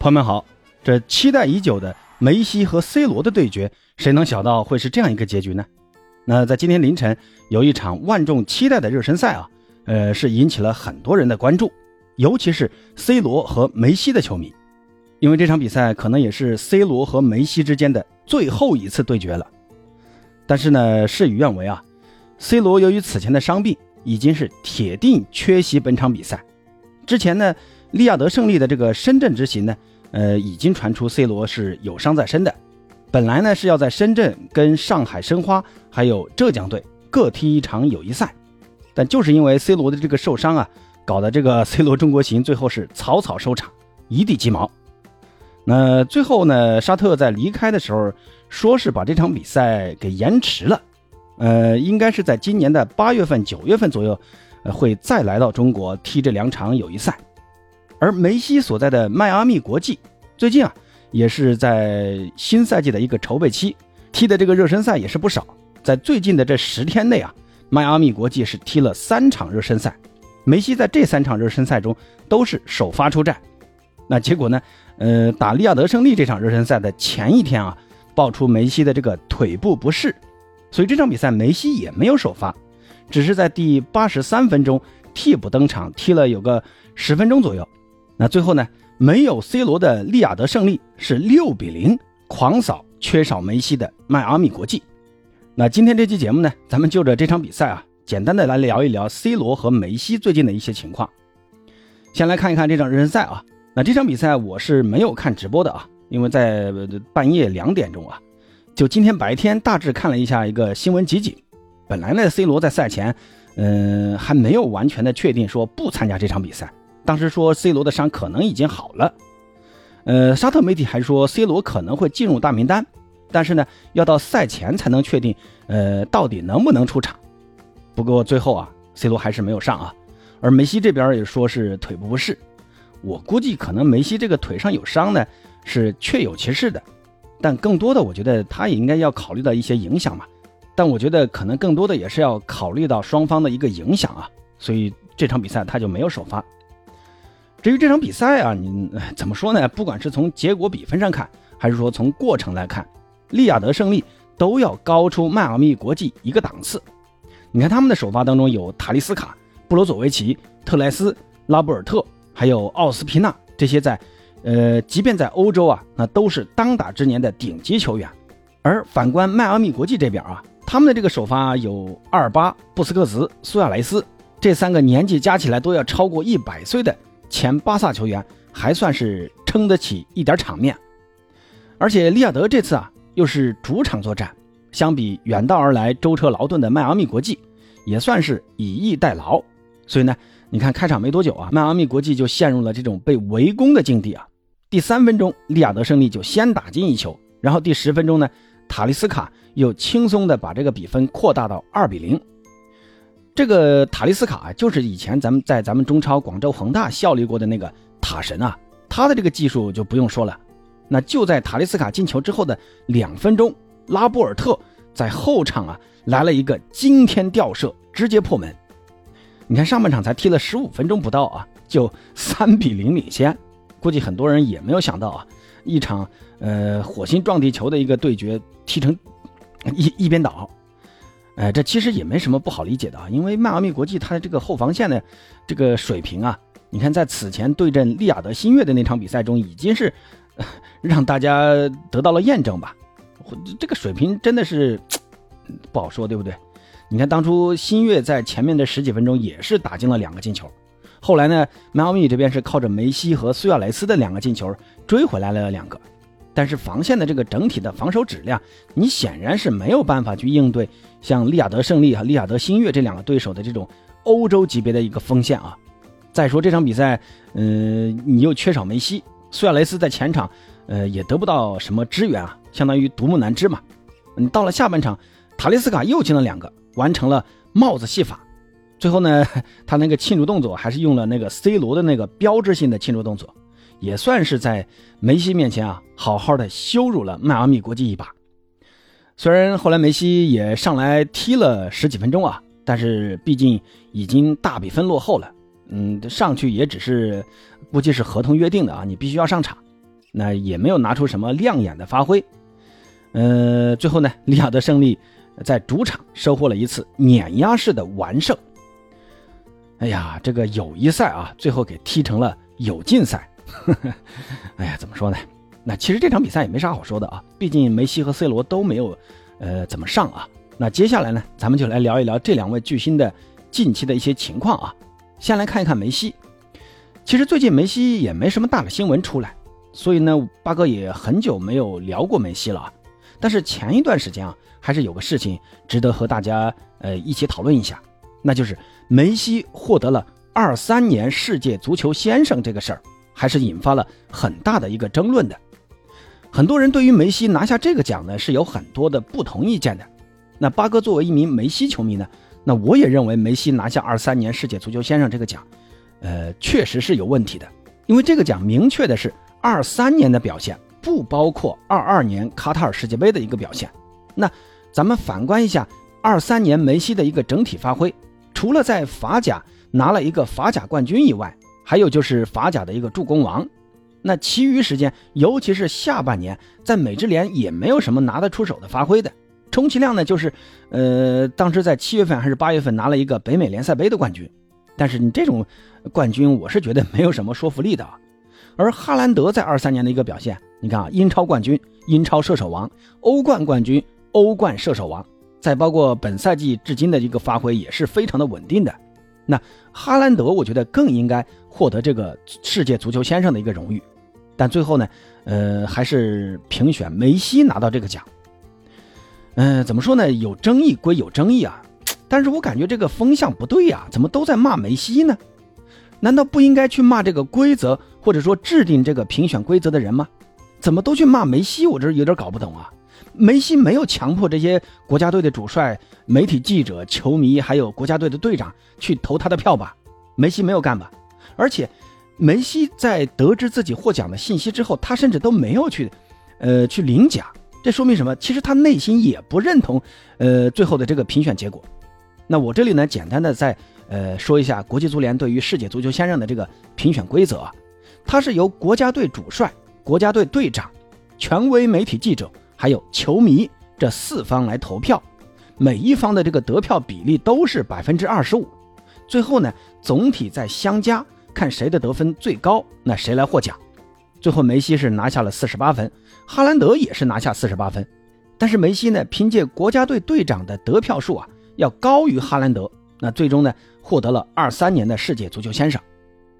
朋友们好，这期待已久的梅西和 C 罗的对决，谁能想到会是这样一个结局呢？那在今天凌晨有一场万众期待的热身赛啊，呃，是引起了很多人的关注，尤其是 C 罗和梅西的球迷，因为这场比赛可能也是 C 罗和梅西之间的最后一次对决了。但是呢，事与愿违啊，C 罗由于此前的伤病，已经是铁定缺席本场比赛。之前呢，利亚德胜利的这个深圳之行呢。呃，已经传出 C 罗是有伤在身的，本来呢是要在深圳跟上海申花还有浙江队各踢一场友谊赛，但就是因为 C 罗的这个受伤啊，搞得这个 C 罗中国行最后是草草收场，一地鸡毛。那最后呢，沙特在离开的时候说是把这场比赛给延迟了，呃，应该是在今年的八月份、九月份左右，呃，会再来到中国踢这两场友谊赛。而梅西所在的迈阿密国际，最近啊，也是在新赛季的一个筹备期，踢的这个热身赛也是不少。在最近的这十天内啊，迈阿密国际是踢了三场热身赛，梅西在这三场热身赛中都是首发出战。那结果呢？呃，打利亚德胜利这场热身赛的前一天啊，爆出梅西的这个腿部不适，所以这场比赛梅西也没有首发，只是在第八十三分钟替补登场，踢了有个十分钟左右。那最后呢，没有 C 罗的利雅得胜利是六比零狂扫缺少梅西的迈阿密国际。那今天这期节目呢，咱们就着这场比赛啊，简单的来聊一聊 C 罗和梅西最近的一些情况。先来看一看这场热身赛啊。那这场比赛我是没有看直播的啊，因为在半夜两点钟啊，就今天白天大致看了一下一个新闻集锦。本来呢，C 罗在赛前，嗯，还没有完全的确定说不参加这场比赛。当时说 C 罗的伤可能已经好了，呃，沙特媒体还说 C 罗可能会进入大名单，但是呢，要到赛前才能确定，呃，到底能不能出场。不过最后啊，C 罗还是没有上啊。而梅西这边也说是腿部不适，我估计可能梅西这个腿上有伤呢，是确有其事的，但更多的我觉得他也应该要考虑到一些影响嘛。但我觉得可能更多的也是要考虑到双方的一个影响啊，所以这场比赛他就没有首发。至于这场比赛啊，你 怎么说呢？不管是从结果比分上看，还是说从过程来看，利雅得胜利都要高出迈阿密国际一个档次。你看他们的首发当中有塔利斯卡、布罗佐维奇、特莱斯、拉波尔特，还有奥斯皮纳这些在，呃，即便在欧洲啊，那都是当打之年的顶级球员。而反观迈阿密国际这边啊，他们的这个首发有阿尔巴、布斯克茨、苏亚雷斯这三个年纪加起来都要超过一百岁的。前巴萨球员还算是撑得起一点场面，而且利亚德这次啊又是主场作战，相比远道而来舟车劳顿的迈阿密国际，也算是以逸待劳。所以呢，你看开场没多久啊，迈阿密国际就陷入了这种被围攻的境地啊。第三分钟，利亚德胜利就先打进一球，然后第十分钟呢，塔利斯卡又轻松的把这个比分扩大到二比零。这个塔利斯卡就是以前咱们在咱们中超广州恒大效力过的那个塔神啊，他的这个技术就不用说了。那就在塔利斯卡进球之后的两分钟，拉波尔特在后场啊来了一个惊天吊射，直接破门。你看上半场才踢了十五分钟不到啊，就三比零领先。估计很多人也没有想到啊，一场呃火星撞地球的一个对决踢成一一边倒。哎，这其实也没什么不好理解的啊，因为迈阿密国际它的这个后防线的这个水平啊，你看在此前对阵利雅得新月的那场比赛中，已经是 让大家得到了验证吧。这个水平真的是不好说，对不对？你看当初新月在前面的十几分钟也是打进了两个进球，后来呢，迈阿密这边是靠着梅西和苏亚雷斯的两个进球追回来了两个。但是防线的这个整体的防守质量，你显然是没有办法去应对像利雅得胜利和利雅得新月这两个对手的这种欧洲级别的一个锋线啊。再说这场比赛，嗯，你又缺少梅西，苏亚雷斯在前场，呃，也得不到什么支援啊，相当于独木难支嘛。你到了下半场，塔利斯卡又进了两个，完成了帽子戏法。最后呢，他那个庆祝动作还是用了那个 C 罗的那个标志性的庆祝动作。也算是在梅西面前啊，好好的羞辱了迈阿密国际一把。虽然后来梅西也上来踢了十几分钟啊，但是毕竟已经大比分落后了，嗯，上去也只是估计是合同约定的啊，你必须要上场。那也没有拿出什么亮眼的发挥。呃，最后呢，利雅得胜利在主场收获了一次碾压式的完胜。哎呀，这个友谊赛啊，最后给踢成了友竞赛。哎呀，怎么说呢？那其实这场比赛也没啥好说的啊，毕竟梅西和 C 罗都没有，呃，怎么上啊？那接下来呢，咱们就来聊一聊这两位巨星的近期的一些情况啊。先来看一看梅西。其实最近梅西也没什么大的新闻出来，所以呢，八哥也很久没有聊过梅西了。但是前一段时间啊，还是有个事情值得和大家呃一起讨论一下，那就是梅西获得了二三年世界足球先生这个事儿，还是引发了很大的一个争论的。很多人对于梅西拿下这个奖呢，是有很多的不同意见的。那八哥作为一名梅西球迷呢，那我也认为梅西拿下二三年世界足球先生这个奖，呃，确实是有问题的，因为这个奖明确的是二三年的表现。不包括二二年卡塔尔世界杯的一个表现。那咱们反观一下二三年梅西的一个整体发挥，除了在法甲拿了一个法甲冠军以外，还有就是法甲的一个助攻王。那其余时间，尤其是下半年，在美职联也没有什么拿得出手的发挥的。充其量呢，就是呃，当时在七月份还是八月份拿了一个北美联赛杯的冠军。但是你这种冠军，我是觉得没有什么说服力的。啊而哈兰德在二三年的一个表现。你看啊，英超冠军、英超射手王、欧冠冠军、欧冠射手王，再包括本赛季至今的一个发挥也是非常的稳定的。那哈兰德，我觉得更应该获得这个世界足球先生的一个荣誉。但最后呢，呃，还是评选梅西拿到这个奖。嗯，怎么说呢？有争议归有争议啊，但是我感觉这个风向不对呀，怎么都在骂梅西呢？难道不应该去骂这个规则，或者说制定这个评选规则的人吗？怎么都去骂梅西？我这有点搞不懂啊！梅西没有强迫这些国家队的主帅、媒体记者、球迷，还有国家队的队长去投他的票吧？梅西没有干吧？而且，梅西在得知自己获奖的信息之后，他甚至都没有去，呃，去领奖。这说明什么？其实他内心也不认同，呃，最后的这个评选结果。那我这里呢，简单的再呃说一下国际足联对于世界足球先生的这个评选规则啊，它是由国家队主帅。国家队队长、权威媒体记者还有球迷这四方来投票，每一方的这个得票比例都是百分之二十五，最后呢总体再相加，看谁的得分最高，那谁来获奖。最后梅西是拿下了四十八分，哈兰德也是拿下四十八分，但是梅西呢凭借国家队队长的得票数啊要高于哈兰德，那最终呢获得了二三年的世界足球先生。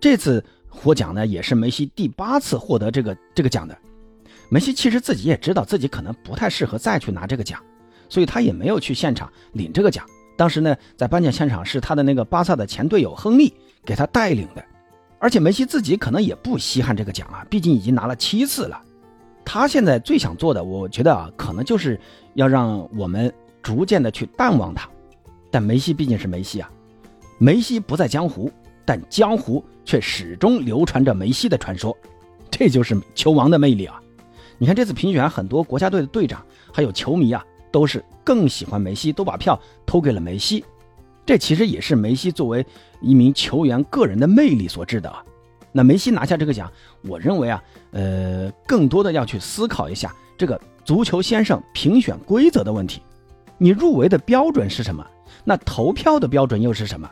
这次。获奖呢，也是梅西第八次获得这个这个奖的。梅西其实自己也知道自己可能不太适合再去拿这个奖，所以他也没有去现场领这个奖。当时呢，在颁奖现场是他的那个巴萨的前队友亨利给他带领的。而且梅西自己可能也不稀罕这个奖啊，毕竟已经拿了七次了。他现在最想做的，我觉得啊，可能就是要让我们逐渐的去淡忘他。但梅西毕竟是梅西啊，梅西不在江湖。但江湖却始终流传着梅西的传说，这就是球王的魅力啊！你看这次评选，很多国家队的队长还有球迷啊，都是更喜欢梅西，都把票投给了梅西。这其实也是梅西作为一名球员个人的魅力所致的啊。那梅西拿下这个奖，我认为啊，呃，更多的要去思考一下这个足球先生评选规则的问题。你入围的标准是什么？那投票的标准又是什么？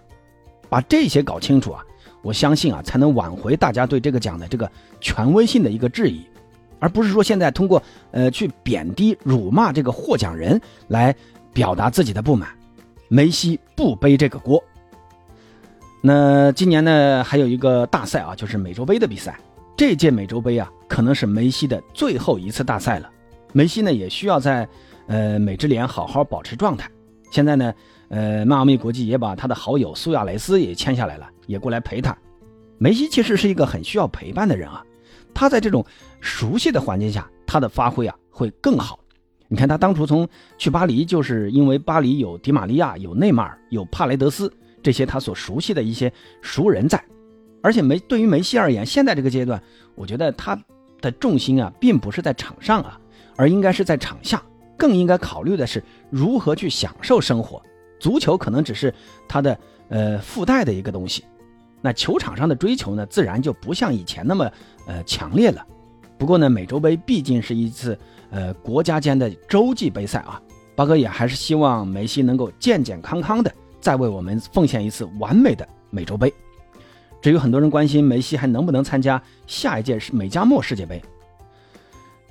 把这些搞清楚啊，我相信啊，才能挽回大家对这个奖的这个权威性的一个质疑，而不是说现在通过呃去贬低、辱骂这个获奖人来表达自己的不满。梅西不背这个锅。那今年呢，还有一个大赛啊，就是美洲杯的比赛。这届美洲杯啊，可能是梅西的最后一次大赛了。梅西呢，也需要在呃美职联好好保持状态。现在呢。呃，迈阿密国际也把他的好友苏亚雷斯也签下来了，也过来陪他。梅西其实是一个很需要陪伴的人啊，他在这种熟悉的环境下，他的发挥啊会更好。你看他当初从去巴黎，就是因为巴黎有迪玛利亚、有内马尔、有帕雷德斯这些他所熟悉的一些熟人在。而且梅对于梅西而言，现在这个阶段，我觉得他的重心啊，并不是在场上啊，而应该是在场下，更应该考虑的是如何去享受生活。足球可能只是他的呃附带的一个东西，那球场上的追求呢，自然就不像以前那么呃强烈了。不过呢，美洲杯毕竟是一次呃国家间的洲际杯赛啊，八哥也还是希望梅西能够健健康康的再为我们奉献一次完美的美洲杯。至于很多人关心梅西还能不能参加下一届是美加墨世界杯，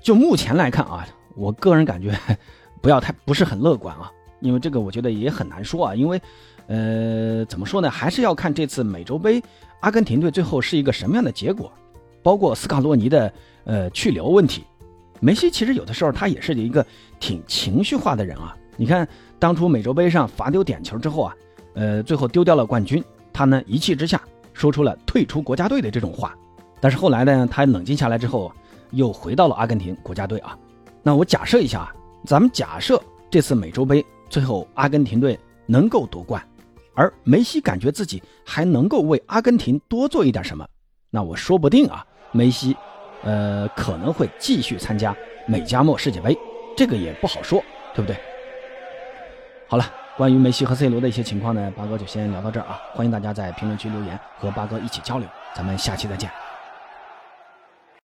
就目前来看啊，我个人感觉 不要太不是很乐观啊，因为这个我觉得也很难说啊，因为呃怎么说呢，还是要看这次美洲杯阿根廷队最后是一个什么样的结果，包括斯卡洛尼的。呃，去留问题，梅西其实有的时候他也是一个挺情绪化的人啊。你看当初美洲杯上罚丢点球之后啊，呃，最后丢掉了冠军，他呢一气之下说出了退出国家队的这种话。但是后来呢，他冷静下来之后，又回到了阿根廷国家队啊。那我假设一下啊，咱们假设这次美洲杯最后阿根廷队能够夺冠，而梅西感觉自己还能够为阿根廷多做一点什么，那我说不定啊，梅西。呃，可能会继续参加美加墨世界杯，这个也不好说，对不对？好了，关于梅西和 C 罗的一些情况呢，八哥就先聊到这儿啊，欢迎大家在评论区留言和八哥一起交流，咱们下期再见。